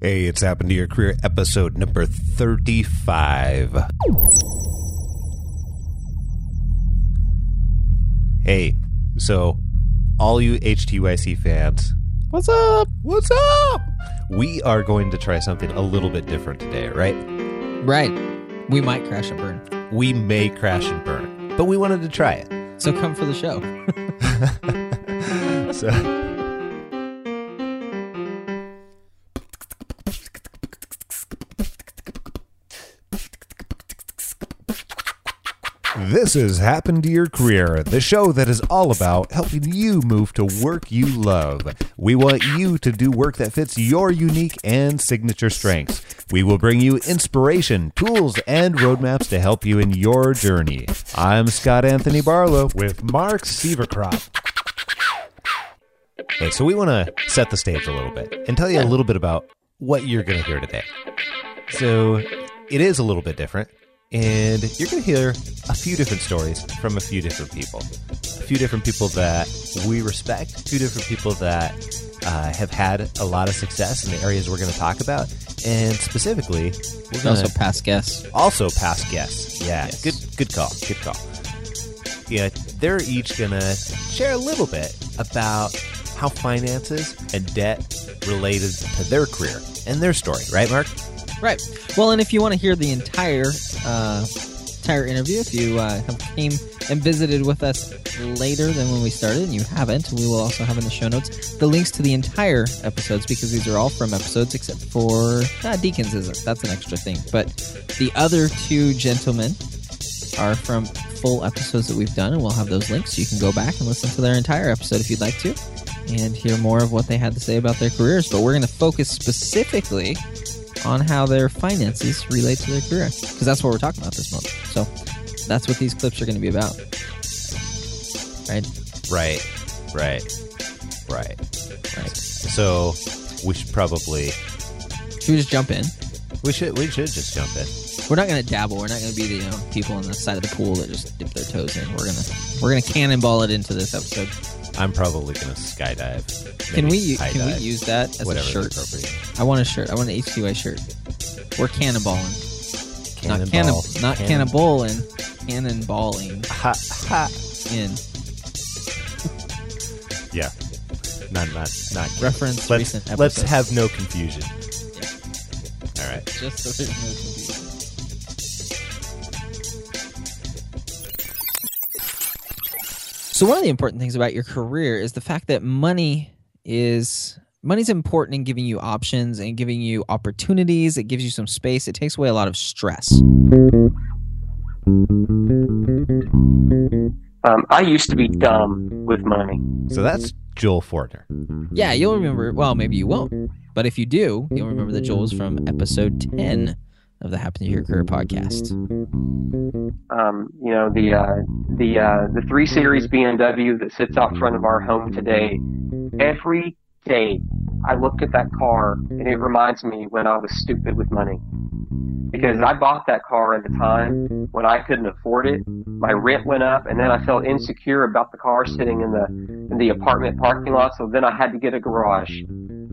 Hey, it's happened to your career episode number 35. Hey, so all you HTYC fans, what's up? What's up? We are going to try something a little bit different today, right? Right. We might crash and burn. We may crash and burn, but we wanted to try it. So come for the show. So This is Happen to Your Career, the show that is all about helping you move to work you love. We want you to do work that fits your unique and signature strengths. We will bring you inspiration, tools, and roadmaps to help you in your journey. I'm Scott Anthony Barlow. with Mark Sieverkropp. Okay, so we want to set the stage a little bit and tell you a little bit about what you're going to hear today. So it is a little bit different, and you're going to hear a few different stories from a few different people. A few different people that we respect, a few different people that uh, have had a lot of success in the areas we're going to talk about, and specifically, we're going also to past guests. also past guests. Yeah, Yes. good good call. Good call. Yeah, they're each gonna share a little bit about how finances and debt related to their career and their story, right, Mark? Right. Well, and if you want to hear the entire uh, entire interview, if you uh, came and visited with us later than when we started, and you haven't, we will also have in the show notes the links to the entire episodes because these are all from episodes except for uh, Deacons isn't. That's an extra thing. But the other two gentlemen are from full episodes that we've done, and we'll have those links. So you can go back and listen to their entire episode if you'd like to, and hear more of what they had to say about their careers. But we're going to focus specifically on how their finances relate to their career because that's what we're talking about this month. So that's what these clips are going to be about. Right? Right, right, right, right. So we should probably Should we just jump in? we should we should just jump in. We're not going to dabble. We're not going to be the you know, people on the side of the pool that just dip their toes in. We're gonna we're gonna cannonball it into this episode. I'm probably gonna skydive. Can we high can we use that as a shirt? I want a shirt. I want an HTY shirt. We're cannonballing. Not Cannonball. cannon, not Cannon- cannonballing. Cannonballing Ha ha. in Yeah. Not not not. reference Let's recent episodes. let's have no confusion. All right. just so there's no confusion. So one of the important things about your career is the fact that money is money's important in giving you options and giving you opportunities. It gives you some space. It takes away a lot of stress. Um, I used to be dumb with money. So that's Joel Fortner. Yeah, you'll remember. Well, maybe you won't, but if you do, you'll remember that Joel was from episode ten of the Happen to Your Career podcast. Um, you know the uh, the uh, the three series BMW that sits out front of our home today. Every day, I look at that car and it reminds me when I was stupid with money. Because I bought that car at a time when I couldn't afford it. My rent went up, and then I felt insecure about the car sitting in the in the apartment parking lot. So then I had to get a garage.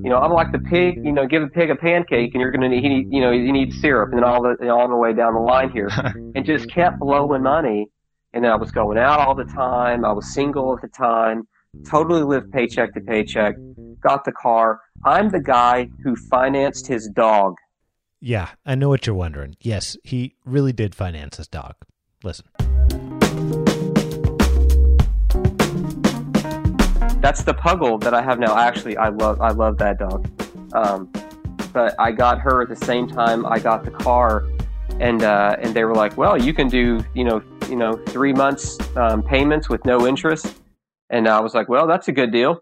You know, I'm like the pig. You know, give a pig a pancake, and you're gonna need, he you know, you need syrup, and then all the all the way down the line here, and just kept blowing money. And then I was going out all the time. I was single at the time. Totally lived paycheck to paycheck. Got the car. I'm the guy who financed his dog. Yeah, I know what you're wondering. Yes, he really did finance his dog. Listen. That's the puggle that I have now. Actually, I love I love that dog. Um, but I got her at the same time I got the car, and uh, and they were like, "Well, you can do you know you know three months um, payments with no interest," and I was like, "Well, that's a good deal."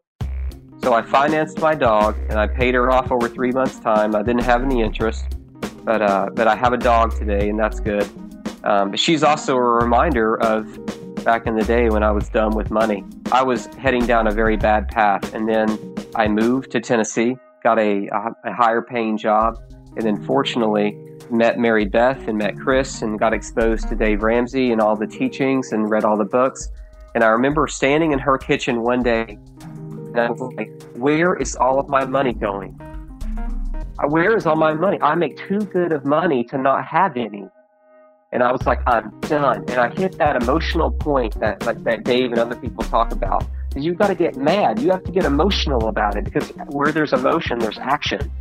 So I financed my dog, and I paid her off over three months' time. I didn't have any interest, but uh, but I have a dog today, and that's good. Um, but she's also a reminder of back in the day when I was dumb with money. I was heading down a very bad path, and then I moved to Tennessee, got a, a, higher paying job, and then fortunately met Mary Beth and met Chris and got exposed to Dave Ramsey and all the teachings and read all the books. And I remember standing in her kitchen one day and I was like, where is all of my money going? where is all my money? I make too good of money to not have any. And I was like, I'm done. And I hit that emotional point that like that Dave and other people talk about. You've got to get mad. You have to get emotional about it because where there's emotion, there's action.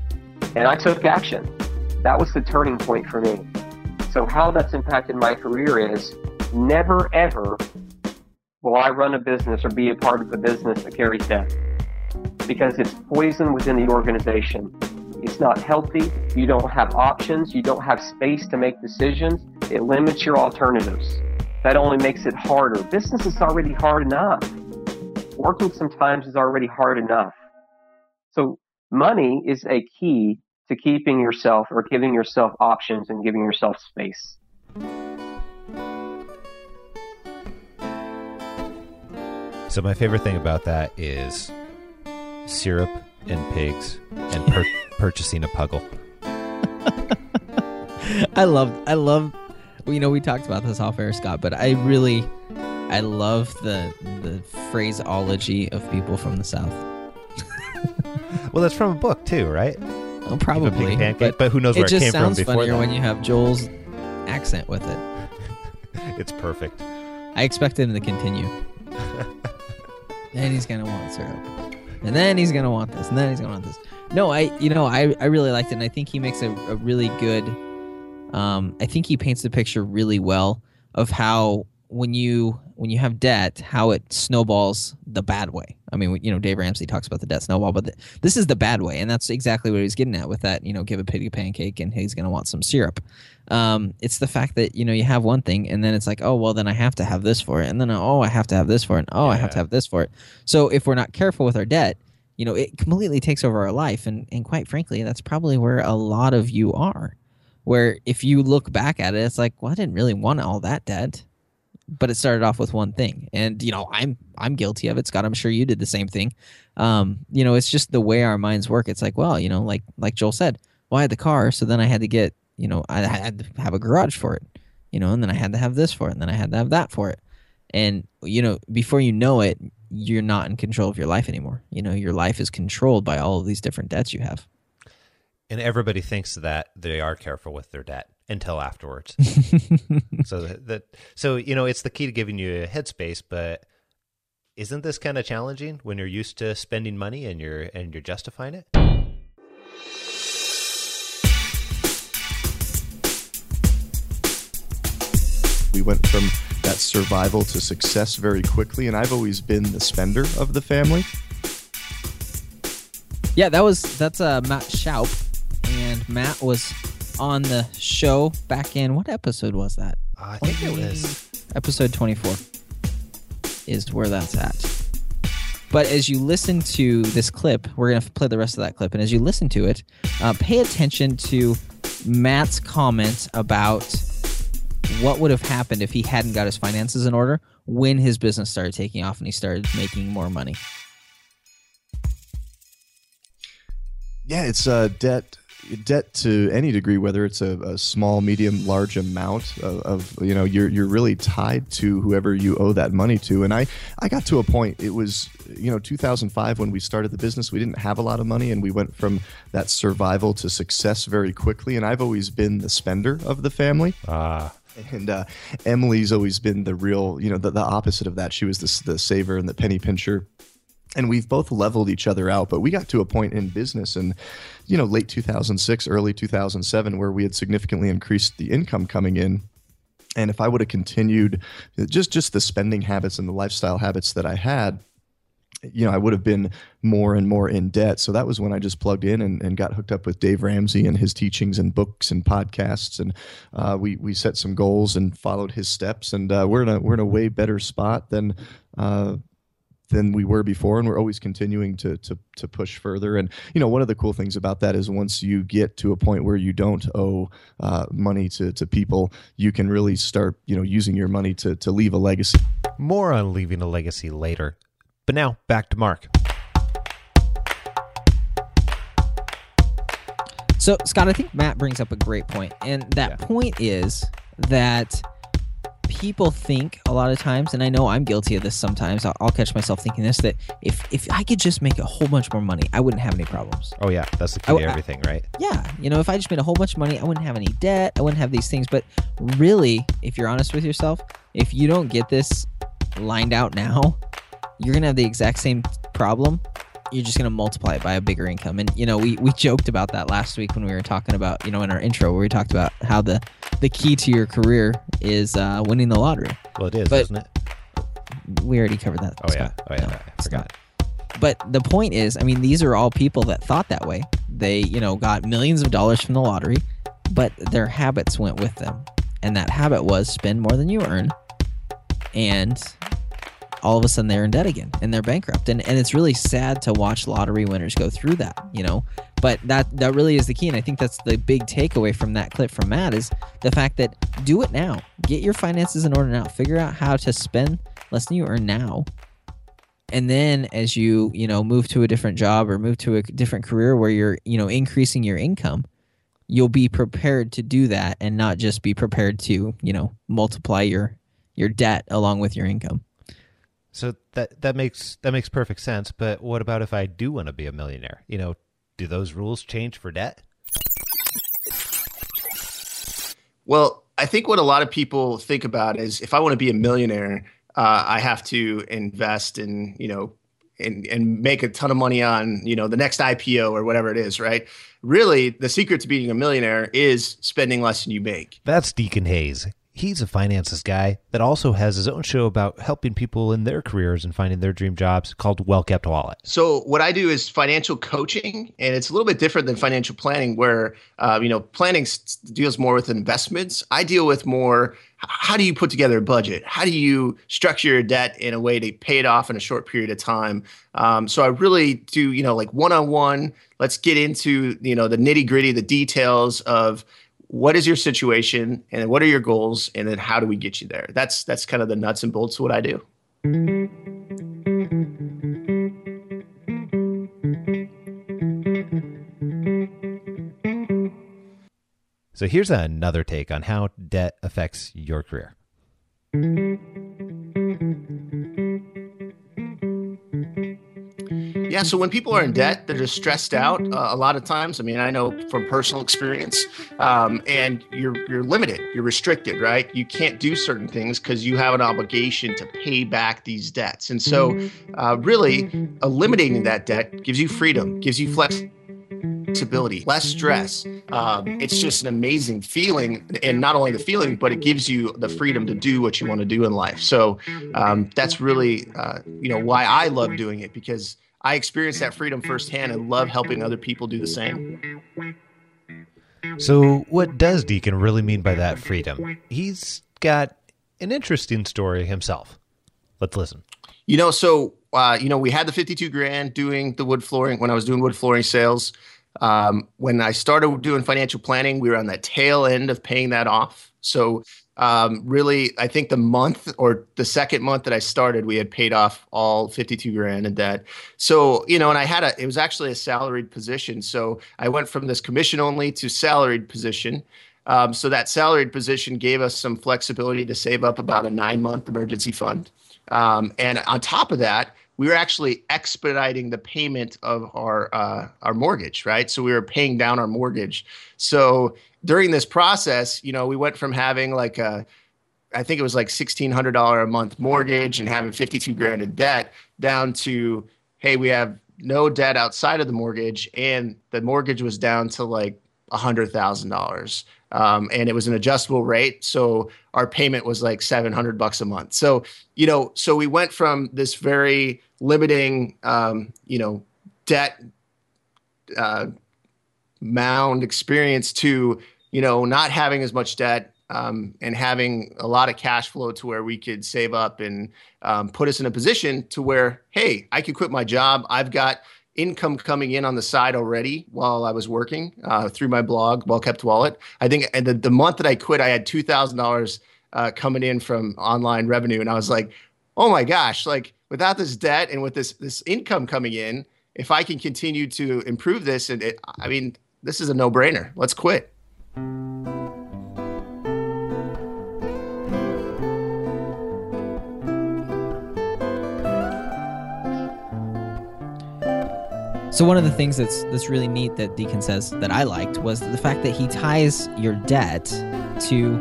And I took action. That was the turning point for me. So how that's impacted my career is never ever will I run a business or be a part of a business that carries debt because it's poison within the organization. It's not healthy. You don't have options. You don't have space to make decisions. It limits your alternatives. That only makes it harder. Business is already hard enough. Working sometimes is already hard enough. So money is a key to keeping yourself or giving yourself options and giving yourself space. So my favorite thing about that is syrup and pigs and per- purchasing a puggle. I love I love you know we talked about this off air Scott but I really I love the the phraseology of people from the south. Well, that's from a book too, right? Oh, probably. pancake, but but, who knows it where it, just came from sounds before funnier that? when you have Joel's accent with it. It's perfect. I expect him to continue. and he's gonna want syrup, and then he's gonna want this, and then he's gonna want this. No, I, you know, I, I really liked it, and I think he makes a, a really good. Um, I think he paints the picture really well of how when you when you have debt, how it snowballs the bad way. I mean, you know, Dave Ramsey talks about the debt snowball, but the, this is the bad way, and that's exactly what he's getting at with that. You know, give a pig a pancake, and he's gonna want some syrup. Um, it's the fact that you know you have one thing, and then it's like, oh well, then I have to have this for it, and then oh I have to have this for it, and oh I have to have this for it. So if we're not careful with our debt, you know, it completely takes over our life, and and quite frankly, that's probably where a lot of you are. Where if you look back at it, it's like, well, I didn't really want all that debt, but it started off with one thing, and you know, I'm I'm guilty of it, Scott. I'm sure you did the same thing. Um, you know, it's just the way our minds work. It's like, well, you know, like like Joel said, well, I had the car, so then I had to get, you know, I had to have a garage for it, you know, and then I had to have this for it, and then I had to have that for it, and you know, before you know it, you're not in control of your life anymore. You know, your life is controlled by all of these different debts you have. And everybody thinks that they are careful with their debt until afterwards. so that, that so you know it's the key to giving you a headspace, but isn't this kind of challenging when you're used to spending money and you're and you're justifying it? We went from that survival to success very quickly, and I've always been the spender of the family. Yeah, that was that's uh, Matt Shoup, and Matt was on the show back in what episode was that? I think it was episode 24 is where that's at. But as you listen to this clip, we're going to play the rest of that clip. And as you listen to it, uh, pay attention to Matt's comment about what would have happened if he hadn't got his finances in order when his business started taking off and he started making more money. Yeah, it's uh, debt debt to any degree, whether it's a, a small, medium, large amount of, of you know, you're you're really tied to whoever you owe that money to. And I I got to a point. It was you know 2005 when we started the business. We didn't have a lot of money, and we went from that survival to success very quickly. And I've always been the spender of the family. ah And uh, Emily's always been the real, you know, the, the opposite of that. She was the, the saver and the penny pincher. And we've both leveled each other out. But we got to a point in business in, you know, late 2006, early 2007, where we had significantly increased the income coming in. And if I would have continued just just the spending habits and the lifestyle habits that I had, you know, I would have been more and more in debt. So that was when I just plugged in and, and got hooked up with Dave Ramsey and his teachings and books and podcasts, and uh, we we set some goals and followed his steps, and uh, we're in a we're in a way better spot than. Uh, than we were before, and we're always continuing to to to push further. And you know, one of the cool things about that is once you get to a point where you don't owe uh, money to to people, you can really start you know using your money to to leave a legacy. more on leaving a legacy later. But now back to Mark. So, Scott, I think Matt brings up a great point, and that Yeah. point is that people think a lot of times, and I know I'm guilty of this sometimes. I'll, I'll catch myself thinking this that if if I could just make a whole bunch more money, I wouldn't have any problems. Oh yeah, that's the key I- to I- everything, right? Yeah, you know, if I just made a whole bunch of money, I wouldn't have any debt. I wouldn't have these things. But really, if you're honest with yourself, if you don't get this lined out now, you're gonna have the exact same problem. You're just gonna multiply it by a bigger income. And you know, we we joked about that last week when we were talking about, you know, in our intro where we talked about how the the key to your career is uh, winning the lottery. Well, it is, But- isn't it? We already covered that. Oh yeah, oh yeah, No, I forgot. But the point is, I mean, these are all people that thought that way. They, you know, got millions of dollars from the lottery, but their habits went with them. And that habit was spend more than you earn. And all of a sudden they're in debt again and they're bankrupt. And and it's really sad to watch lottery winners go through that, you know. But that that really is the key. And I think that's the big takeaway from that clip from Matt is the fact that do it now. Get your finances in order now. Figure out how to spend less than you earn now and then as you you know move to a different job or move to a different career where you're you know increasing your income you'll be prepared to do that and not just be prepared to you know multiply your your debt along with your income So that that makes that makes perfect sense. But what about if I do want to be a millionaire? You know, do those rules change for debt? Well, I think what a lot of people think about is if I want to be a millionaire, uh, I have to invest in, you know, and, and make a ton of money on, you know, the next IPO or whatever it is, right? Really, the secret to being a millionaire is spending less than you make. That's Deacon Hayes. He's a finances guy that also has his own show about helping people in their careers and finding their dream jobs called Well Kept Wallet. So what I do is financial coaching, and it's a little bit different than financial planning, where uh, you know planning deals more with investments. I deal with more. How do you put together a budget? How do you structure your debt in a way to pay it off in a short period of time? Um, so I really do, you know, like one on one. Let's get into you know the nitty gritty, the details of what is your situation and what are your goals, and then how do we get you there? That's that's kind of the nuts and bolts of what I do. So here's another take on how debt affects your career. Yeah, so when people are in debt, they're just stressed out uh, a lot of times. I mean, I know from personal experience, um, and you're you're limited, you're restricted, right? You can't do certain things because you have an obligation to pay back these debts. And so, uh, really, eliminating that debt gives you freedom, gives you flexibility, less stress. Um, it's just an amazing feeling, and not only the feeling, but it gives you the freedom to do what you want to do in life. So um, that's really, uh, you know, why I love doing it because I experienced that freedom firsthand and love helping other people do the same. So, what does Deacon really mean by that freedom? He's got an interesting story himself. Let's listen. You know, so uh, you know, we had the 52 grand doing the wood flooring when I was doing wood flooring sales. Um, when I started doing financial planning, we were on that tail end of paying that off. So um, really, I think the month or the second month that I started, we had paid off all 52 grand in debt. So, you know, and I had a, it was actually a salaried position. So I went from this commission only to salaried position. Um, so that salaried position gave us some flexibility to save up about a nine month emergency fund. Um, and on top of that, we were actually expediting the payment of our uh, our mortgage, right? So we were paying down our mortgage. So during this process, you know, we went from having like a, I think it was like sixteen hundred dollar a month mortgage and having fifty two grand in debt, down to hey, we have no debt outside of the mortgage, and the mortgage was down to like a hundred thousand dollars. Um, and it was an adjustable rate, so our payment was like seven hundred bucks a month. So you know, so we went from this very limiting, um, you know, debt uh, mound experience to you know not having as much debt um, and having a lot of cash flow to where we could save up and um, put us in a position to where hey i could quit my job i've got income coming in on the side already while i was working uh, through my blog well kept wallet. I think the, the month that i quit i had $2000 uh, coming in from online revenue. And i was like oh my gosh like without this debt and with this this income coming in if i can continue to improve this and it, i mean this is a no-brainer. Let's quit So one of the things that's that's really neat that Deacon says that I liked was the fact that he ties your debt to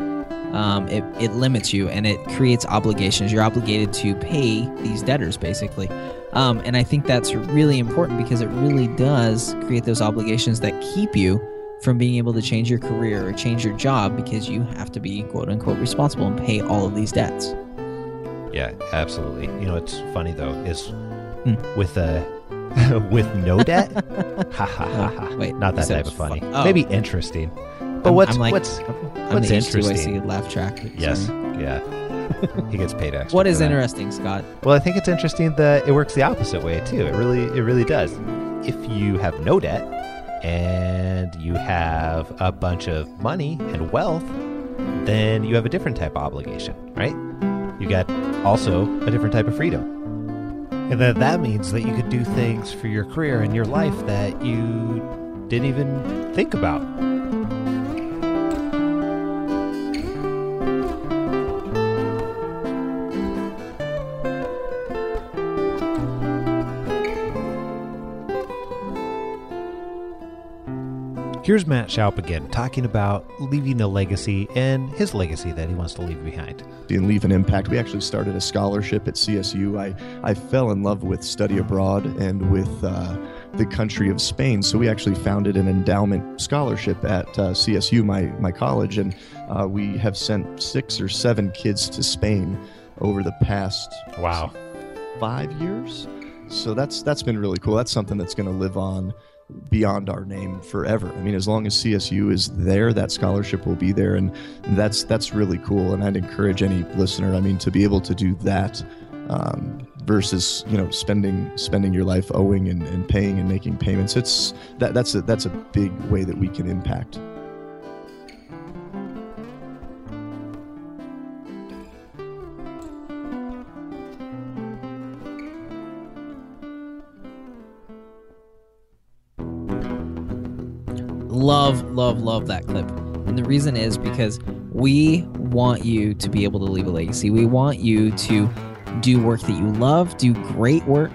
um, it, it limits you and it creates obligations. You're obligated to pay these debtors basically. Um, and I think that's really important because it really does create those obligations that keep you from being able to change your career or change your job because you have to be quote unquote responsible and pay all of these debts. Yeah, absolutely. You know, it's funny though is Hmm. with uh with no debt. ha ha ha ha. Wait, not that type of funny. fun- oh. Maybe interesting. But I'm- what's I'm like, what's I'm what's the interesting? Laugh track. yes, Sorry. yeah. he gets paid extra. What is interesting, Scott? Well, I think it's interesting that it works the opposite way too. It really, it really does. If you have no debt and you have a bunch of money and wealth, then you have a different type of obligation, right? You got also a different type of freedom. And then that means that you could do things for your career and your life that you didn't even think about. Here's Matt Shoup again talking about leaving a legacy and his legacy that he wants to leave behind. and leave an impact. We actually started a scholarship at CSU. I, I fell in love with study abroad and with uh, the country of Spain. So we actually founded an endowment scholarship at uh, CSU, my, my college, and uh, we have sent six or seven kids to Spain over the past Wow. five years. So that's that's been really cool. That's something that's going to live on beyond our name forever. I mean, as long as CSU is there, that scholarship will be there, and that's that's really cool. And I'd encourage any listener, I mean, to be able to do that um, versus you know spending spending your life owing and, and paying and making payments. It's that that's a that's a big way that we can impact. Love, love, love that clip. And the reason is because we want you to be able to leave a legacy. We want you to do work that you love, do great work,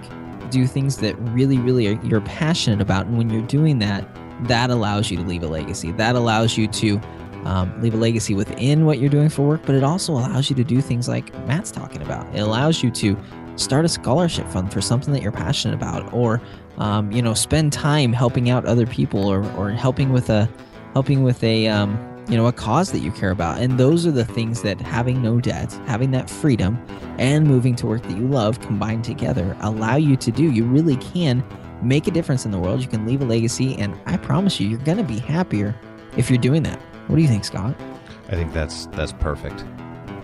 do things that really, really are, you're passionate about. And when you're doing that, that allows you to leave a legacy. That allows you to um, leave a legacy within what you're doing for work, but it also allows you to do things like Matt's talking about. It allows you to start a scholarship fund for something that you're passionate about, or um, you know, spend time helping out other people, or or helping with a helping with a um, you know a cause that you care about. And those are the things that having no debt, having that freedom, and moving to work that you love combined together allow you to do. You really can make a difference in the world. You can leave a legacy, and I promise you, you're going to be happier if you're doing that. What do you think, Scott? I think that's that's perfect.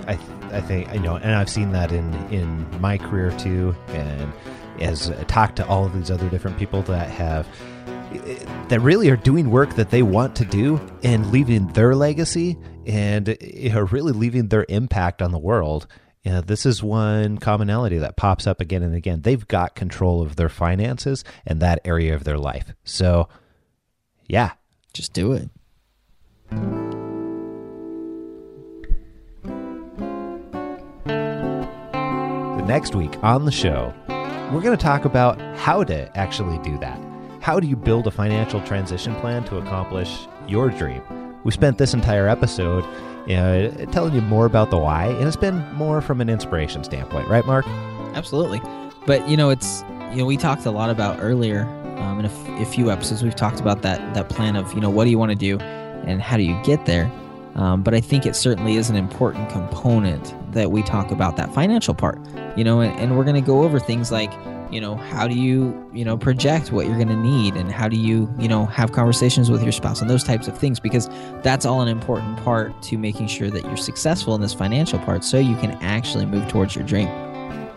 I I think you know, and I've seen that in in my career too, and as I talked to all of these other different people that have that really are doing work that they want to do and leaving their legacy and you know, really leaving their impact on the world. You know, this is one commonality that pops up again and again. They've got control of their finances and that area of their life. So, yeah, Just do it. Next week on the show, we're going to talk about how to actually do that. How do you build a financial transition plan to accomplish your dream? We spent this entire episode know, telling you more about the why, and it's been more from an inspiration standpoint, right, Mark? Absolutely. But you know, it's you know we talked a lot about earlier um, in a, f- a few episodes. We've talked about that that plan of you know what do you want to do and how do you get there. Um, but I think it certainly is an important component that we talk about that financial part. You know, and, and we're going to go over things like you know how do you you know project what you're going to need and how do you you know have conversations with your spouse and those types of things because that's all an important part to making sure that you're successful in this financial part so you can actually move towards your dream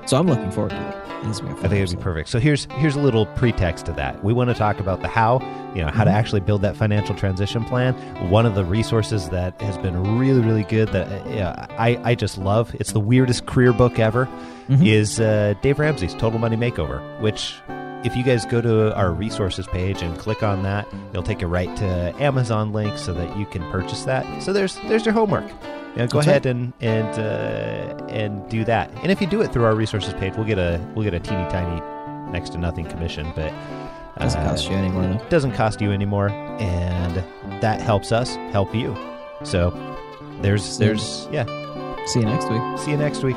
so i'm looking forward to it I think it's gonna be a I fun think it'd be perfect. So here's here's a little pretext to that. We want to talk about the how, you know, how to Mhm. actually build that financial transition plan. One of the resources that has been really really good that uh, I I just love. It's the weirdest career book ever. Mhm. Is uh, Dave Ramsey's Total Money Makeover, which if you guys go to our resources page and click on that, it'll take you right to Amazon link so that you can purchase that. So there's there's your homework. You know, go That's ahead and and uh, and do that. And if you do it through our resources page, we'll get a we'll get a teeny tiny next to nothing commission. But Doesn't Uh, cost you anymore though. doesn't cost you anymore, and that helps us help you. So there's there's yeah. See you next week. See you next week.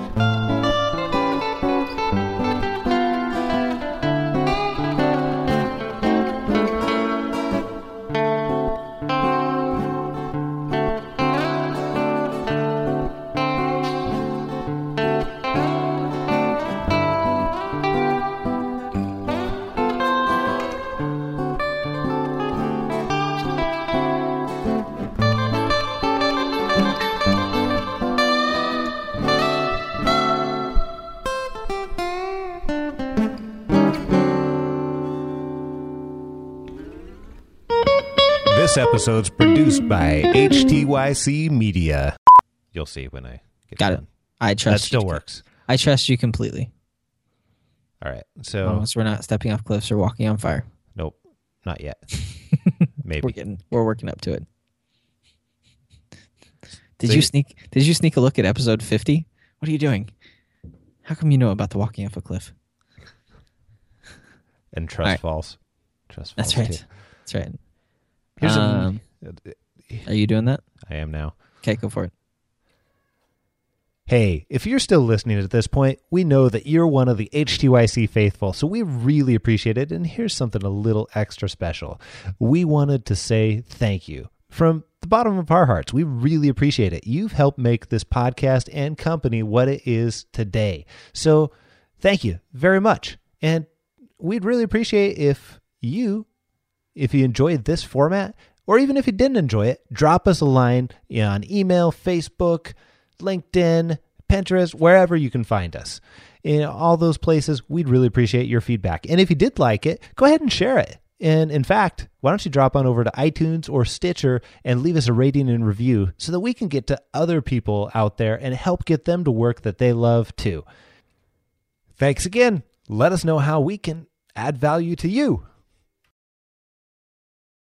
Episode's produced by HTYC Media. You'll see when I get Got it. done. I trust That still you. works. I trust you completely. All right. So long we're not stepping off cliffs or walking on fire. nope, not yet. Maybe. We're Maybe. getting we're working up to it. Did See? you sneak did you sneak a look at episode 50? What are you doing? How come you know about the walking off a cliff? And trust All right. falls. Trust That's falls. right. too. That's right. Here's a- Um, are you doing that? I am now. Okay, go for it. Hey, if you're still listening at this point, we know that you're one of the HTYC faithful, so we really appreciate it. And here's something a little extra special. We wanted to say thank you from the bottom of our hearts. We really appreciate it. You've helped make this podcast and company what it is today. So thank you very much. And we'd really appreciate if you, if you enjoyed this format, or even if you didn't enjoy it, drop us a line on email, Facebook, LinkedIn, Pinterest, wherever you can find us. In all those places, we'd really appreciate your feedback. And if you did like it, go ahead and share it. And in fact, why don't you drop on over to iTunes or Stitcher and leave us a rating and review so that we can get to other people out there and help get them to work that they love too. Thanks again. Let us know how we can add value to you.